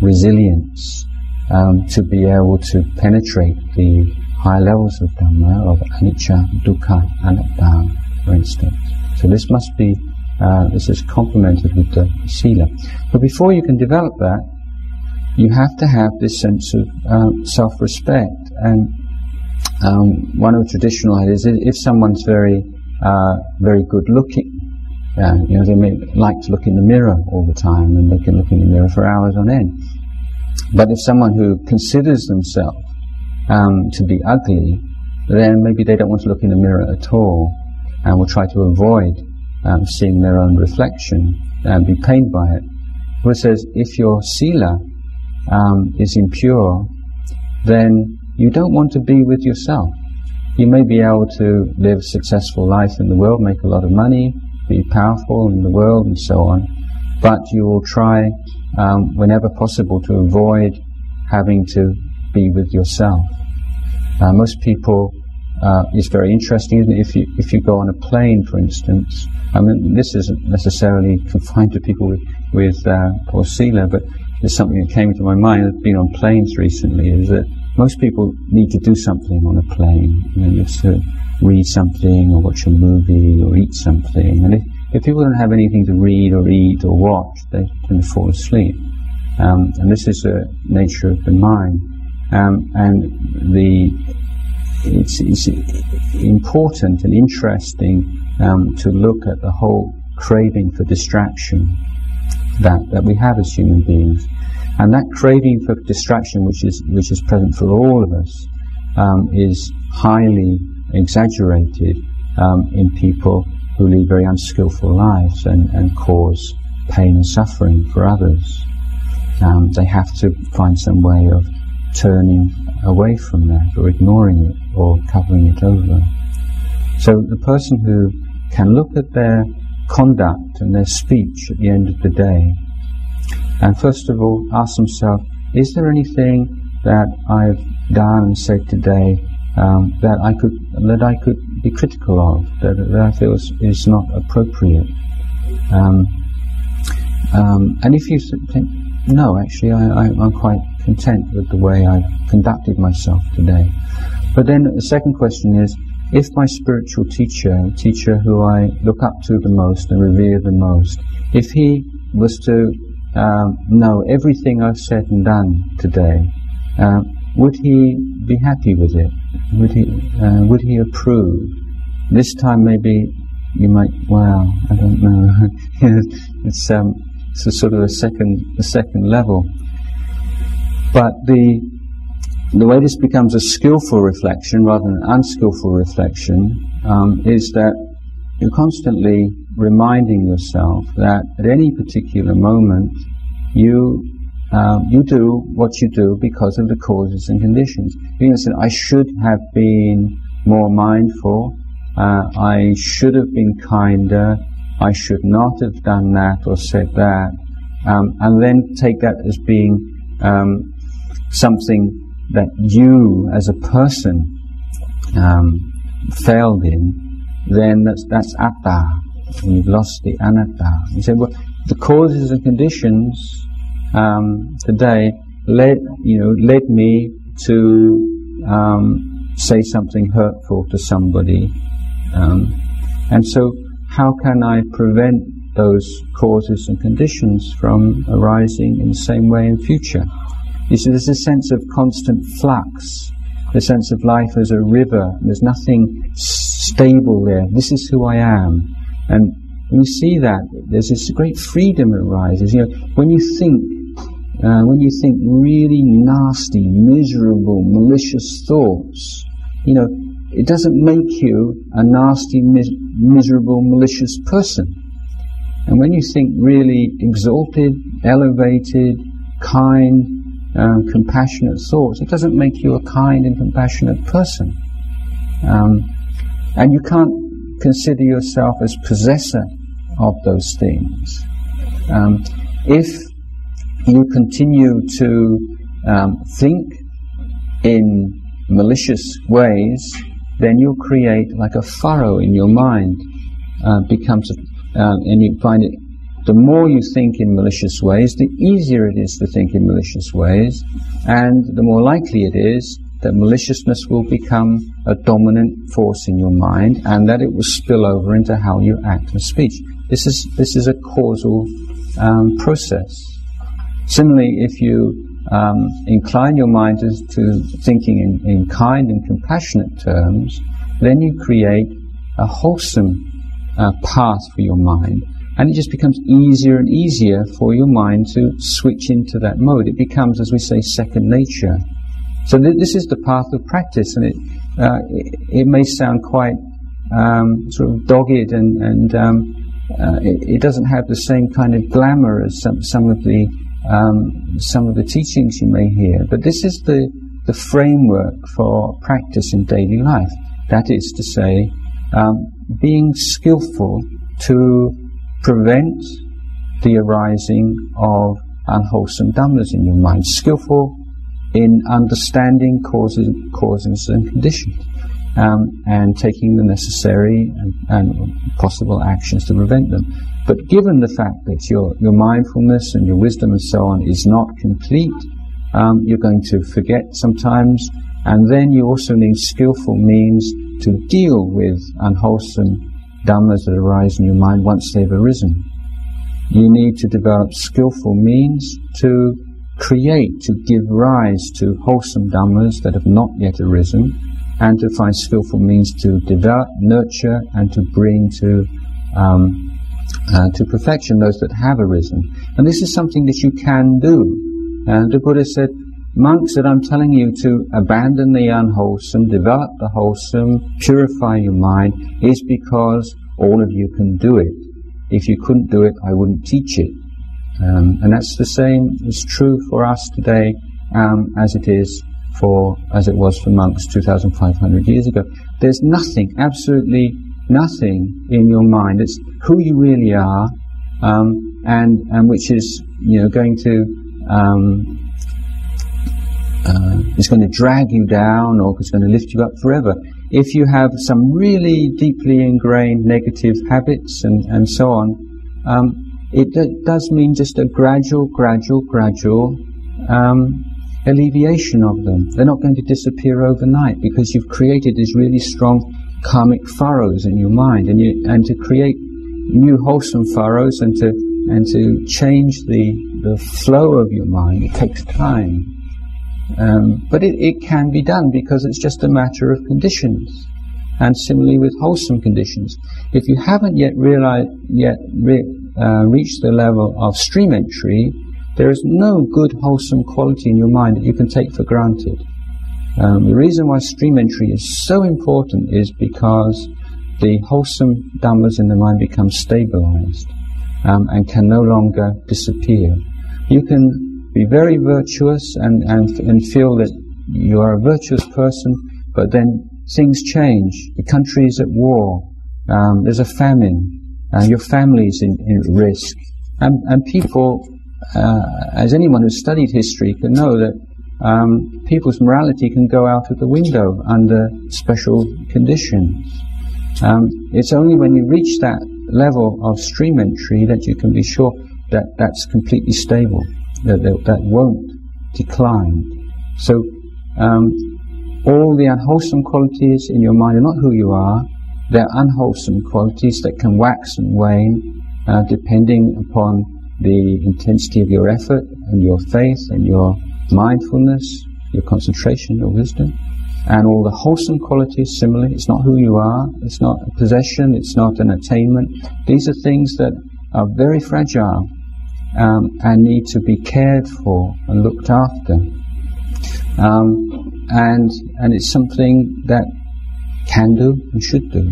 resilience um, to be able to penetrate the high levels of Dhamma, of anicca, dukkha, anatta, for instance. So this must be, uh, this is complemented with the sila. But before you can develop that, you have to have this sense of uh, self-respect. And um, one of the traditional ideas is if someone's very, uh, very good looking, uh, you know, they may like to look in the mirror all the time, and they can look in the mirror for hours on end. But if someone who considers themselves um, to be ugly, then maybe they don't want to look in the mirror at all, and will try to avoid um, seeing their own reflection and be pained by it. It says if your sila um, is impure, then you don't want to be with yourself. You may be able to live a successful life in the world, make a lot of money, be powerful in the world, and so on, but you will try, um, whenever possible, to avoid having to be with yourself. Uh, most people, uh, it's very interesting, isn't it? If you if you go on a plane, for instance, I mean, this isn't necessarily confined to people with with uh, poor sila, but there's something that came to my mind. I've been on planes recently. Is that most people need to do something on a plane. You know, you have to read something or watch a movie or eat something. And if, if people don't have anything to read or eat or watch, they tend to fall asleep. Um, and this is the nature of the mind. Um, and the it's, it's, important and interesting um, to look at the whole craving for distraction that, that we have as human beings. And that craving for distraction, which is, which is present for all of us, um, is highly exaggerated um, in people who lead very unskillful lives and, and cause pain and suffering for others. Um, they have to find some way of turning away from that or ignoring it or covering it over. So the person who can look at their conduct and their speech at the end of the day. And first of all, ask themselves, is there anything that I've done and said today um, that I could that I could be critical of, that, that I feel is, is not appropriate. Um, um, and if you think, no, actually, I, am quite content with the way I've conducted myself today. But then the second question is, if my spiritual teacher, teacher who I look up to the most and revere the most, if he was to um, know everything I've said and done today, uh, would he be happy with it? Would he uh, would he approve? This time maybe you might. Well, I don't know. it's um, it's a sort of a second a second level. But the the way this becomes a skillful reflection rather than an unskillful reflection um, is that you're constantly reminding yourself that at any particular moment you um, you do what you do because of the causes and conditions. You can say, I should have been more mindful. Uh, I should have been kinder. I should not have done that or said that, um, and then take that as being um, something that you as a person um, failed in, then that's, that's atta. You've lost the anatta. You say, well, the causes and conditions um, today led, you know, led me to um, say something hurtful to somebody, um, and so how can I prevent those causes and conditions from arising in the same way in future? You see, there's a sense of constant flux, the sense of life as a river. There's nothing stable there. This is who I am. And when you see that, there's this great freedom that arises. You know, when you think, uh, when you think really nasty, miserable, malicious thoughts, you know, it doesn't make you a nasty, mis- miserable, malicious person. And when you think really exalted, elevated, kind, um, compassionate thoughts, it doesn't make you a kind and compassionate person. Um, and you can't consider yourself as possessor of those things. Um, if you continue to um, think in malicious ways, then you'll create like a furrow in your mind. Uh, becomes, a, uh, and you find it the more you think in malicious ways, the easier it is to think in malicious ways, and the more likely it is that maliciousness will become a dominant force in your mind and that it will spill over into how you act and speech. This is, this is a causal um, process. Similarly, if you um, incline your mind to, to thinking in, in kind and compassionate terms, then you create a wholesome uh, path for your mind and it just becomes easier and easier for your mind to switch into that mode. It becomes, as we say, second nature. So th- this is the path of practice, and it uh, it, it, may sound quite um, sort of dogged, and and um, uh, it, it, doesn't have the same kind of glamour as some some of the um, some of the teachings you may hear. But this is the the framework for practice in daily life. That is to say, um, being skillful to prevent the arising of unwholesome dhammas in your mind, skillful in understanding causes, causes and conditions, um, and taking the necessary and, and, possible actions to prevent them. But given the fact that your, your mindfulness and your wisdom and so on is not complete, um, you're going to forget sometimes, and then you also need skillful means to deal with unwholesome dhammas that arise in your mind once they've arisen. You need to develop skillful means to create, to give rise to wholesome dhammas that have not yet arisen, and to find skillful means to develop, nurture, and to bring to um, uh, to perfection those that have arisen. And this is something that you can do. And the Buddha said, monks, that I'm telling you to abandon the unwholesome, develop the wholesome, purify your mind, is because all of you can do it. If you couldn't do it, I wouldn't teach it. Um, and that's the same is true for us today um, as it is for as it was for monks 2,500 years ago. There's nothing, absolutely nothing in your mind. It's who you really are, um, and and which is you know going to um, uh, is going to drag you down or is going to lift you up forever. If you have some really deeply ingrained negative habits and, and so on, um, it d- does mean just a gradual, gradual, gradual um, alleviation of them. They're not going to disappear overnight because you've created these really strong karmic furrows in your mind, and you and to create new wholesome furrows and to and to change the the flow of your mind, it takes time. Um, but it, it can be done because it's just a matter of conditions. And similarly with wholesome conditions, if you haven't yet realized, yet re, uh, reached the level of stream entry, there is no good wholesome quality in your mind that you can take for granted. Um, the reason why stream entry is so important is because the wholesome dhammas in the mind become stabilized um, and can no longer disappear. You can be very virtuous and, and, and feel that you are a virtuous person, but then things change. The country is at war. Um, there's a famine. Uh, your family is in, in risk. And, and people, uh, as anyone who's studied history can know that um, people's morality can go out of the window under special conditions. Um, it's only when you reach that level of stream entry that you can be sure that that's completely stable, that that, that won't decline. So um, all the unwholesome qualities in your mind are not who you are. They're unwholesome qualities that can wax and wane uh, depending upon the intensity of your effort and your faith and your mindfulness, your concentration, your wisdom, and all the wholesome qualities similarly. It's not who you are, it's not a possession, it's not an attainment. These are things that are very fragile um, and need to be cared for and looked after. Um, and and it's something that can do and should do.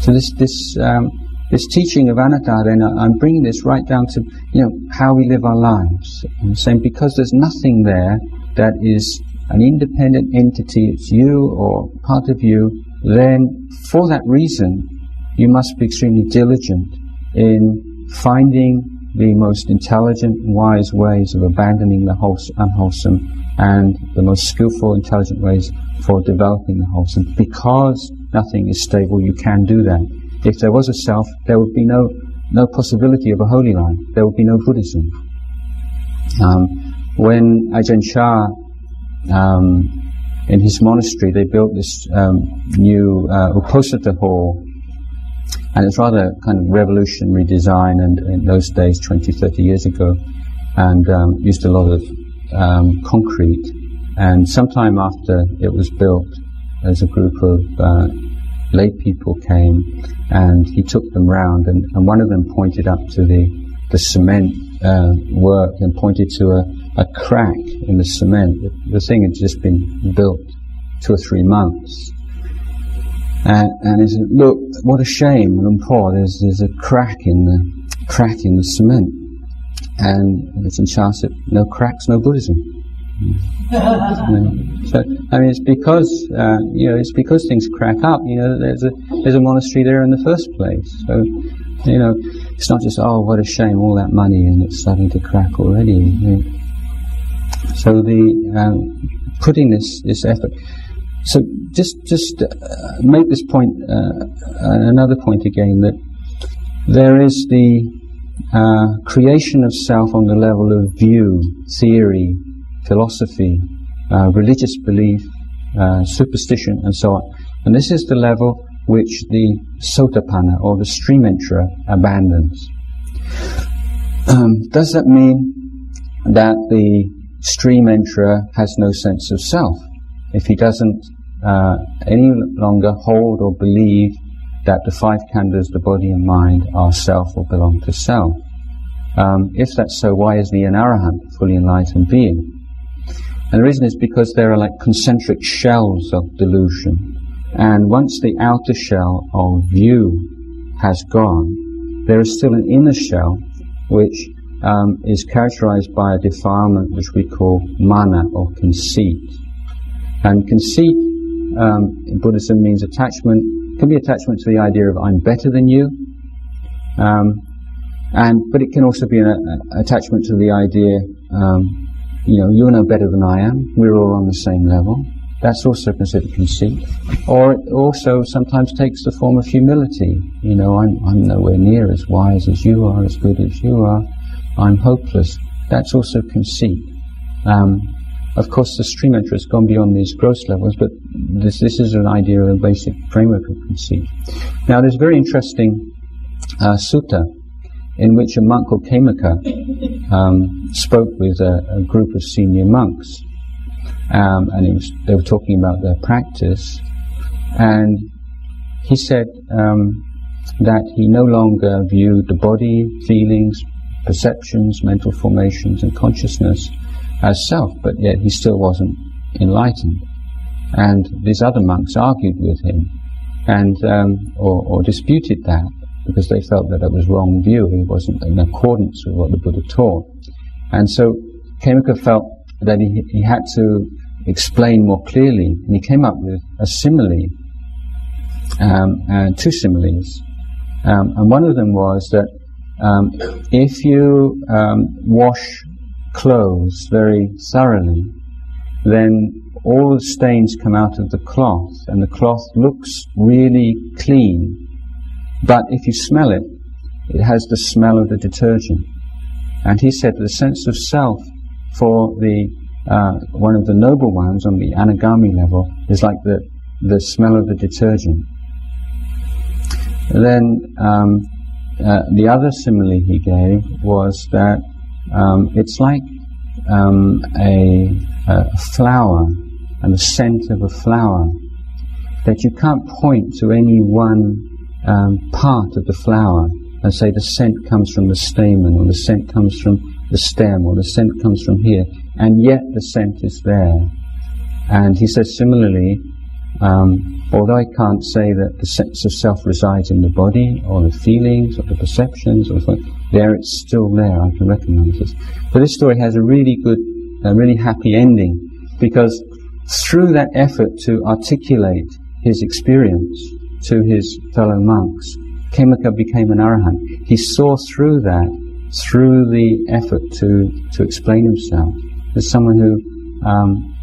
So this this um, this teaching of anatta, then I'm bringing this right down to you know how we live our lives. I'm saying because there's nothing there that is an independent entity, it's you or part of you, then for that reason you must be extremely diligent in finding the most intelligent and wise ways of abandoning the unwholesome and the most skillful, intelligent ways for developing the wholesome. Because nothing is stable, you can do that. If there was a self, there would be no, no possibility of a holy life. There would be no Buddhism. Um, when Ajahn Chah, um, in his monastery, they built this um, new uh, Uposatha hall, and it's rather kind of revolutionary design. And in those days, 20, 30 years ago, and um, used a lot of um, concrete. And sometime after it was built, there's a group of uh, lay people came and he took them round and, and one of them pointed up to the, the cement uh, work and pointed to a, a crack in the cement. The, the thing had just been built two or three months. And, and he said, look, what a shame, Luang Por, there's, there's a crack in the, crack in the cement. And Ajahn Chah said, no cracks, no Buddhism. So I mean, it's because uh, you know it's because things crack up. You know, there's a there's a monastery there in the first place. So you know, it's not just oh what a shame all that money and it's starting to crack already. You know. So the um, putting this this effort. So just just uh, make this point uh, another point again that there is the uh, creation of self on the level of view, theory, philosophy, uh, religious belief, uh, superstition, and so on. And this is the level which the sotapanna or the stream enterer abandons. Um, does that mean that the stream enterer has no sense of self? If he doesn't uh, any longer hold or believe that the five khandhas, the body and mind, are self or belong to self. Um, if that's so, why is the an arahant, a fully enlightened being? And the reason is because there are like concentric shells of delusion. And once the outer shell of view has gone, there is still an inner shell which um, is characterized by a defilement which we call mana or conceit. And conceit um, in Buddhism means attachment, can be attachment to the idea of I'm better than you, um, and but it can also be an a, attachment to the idea um, you know, you're no better than I am. We're all on the same level. That's also considered conceit. Or it also sometimes takes the form of humility. You know, I'm, I'm nowhere near as wise as you are, as good as you are. I'm hopeless. That's also conceit. Um, of course, the stream enterer has gone beyond these gross levels, but this, this is an idea of a basic framework of conceit. Now, there's a very interesting uh, sutta in which a monk called Khemaka um, spoke with a, a, group of senior monks. Um, and was, they were talking about their practice. And he said um, that he no longer viewed the body, feelings, perceptions, mental formations, and consciousness as self, but yet he still wasn't enlightened. And these other monks argued with him and um, or, or, disputed that because they felt that it was wrong view. He wasn't in accordance with what the Buddha taught. And so Khemaka felt that he, he had to explain more clearly, and he came up with a simile, um, and two similes. Um, and one of them was that um, if you um, wash clothes very thoroughly, then all the stains come out of the cloth, and the cloth looks really clean. But if you smell it, it has the smell of the detergent. And he said the sense of self for the uh, one of the noble ones on the anagami level is like the the smell of the detergent. then um, uh, the other simile he gave was that um, it's like um, a, a, flower and the scent of a flower that you can't point to any one um, part of the flower and say the scent comes from the stamen or the scent comes from the stem or the scent comes from here, and yet the scent is there. And he says similarly, um, although I can't say that the sense of self resides in the body or the feelings or the perceptions or something, there it's still there. I can recognize this. But this story has a really good, a really happy ending because through that effort to articulate his experience to his fellow monks, Khemaka became an arahant. He saw through that, through the effort to, to explain himself, as someone who um,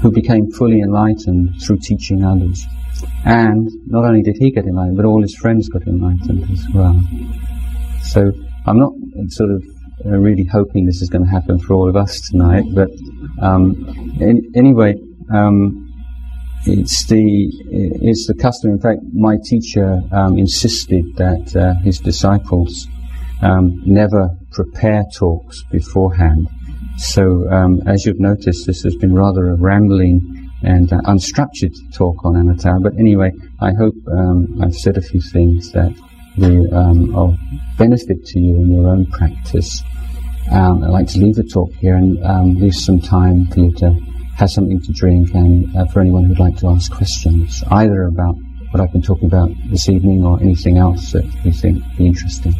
who became fully enlightened through teaching others. And not only did he get enlightened, but all his friends got enlightened as well. So I'm not sort of uh, really hoping this is going to happen for all of us tonight, but um, in, anyway, um, it's the it's the custom. In fact, my teacher um, insisted that uh, his disciples um, never prepare talks beforehand so, um, as you've noticed, this has been rather a rambling and uh, unstructured talk on anatta. But anyway, I hope um, I've said a few things that will um, of benefit to you in your own practice. Um, I'd like to leave the talk here and leave some time for you to has something to drink and uh, for anyone who'd like to ask questions, either about what I've been talking about this evening or anything else that you think would be interesting.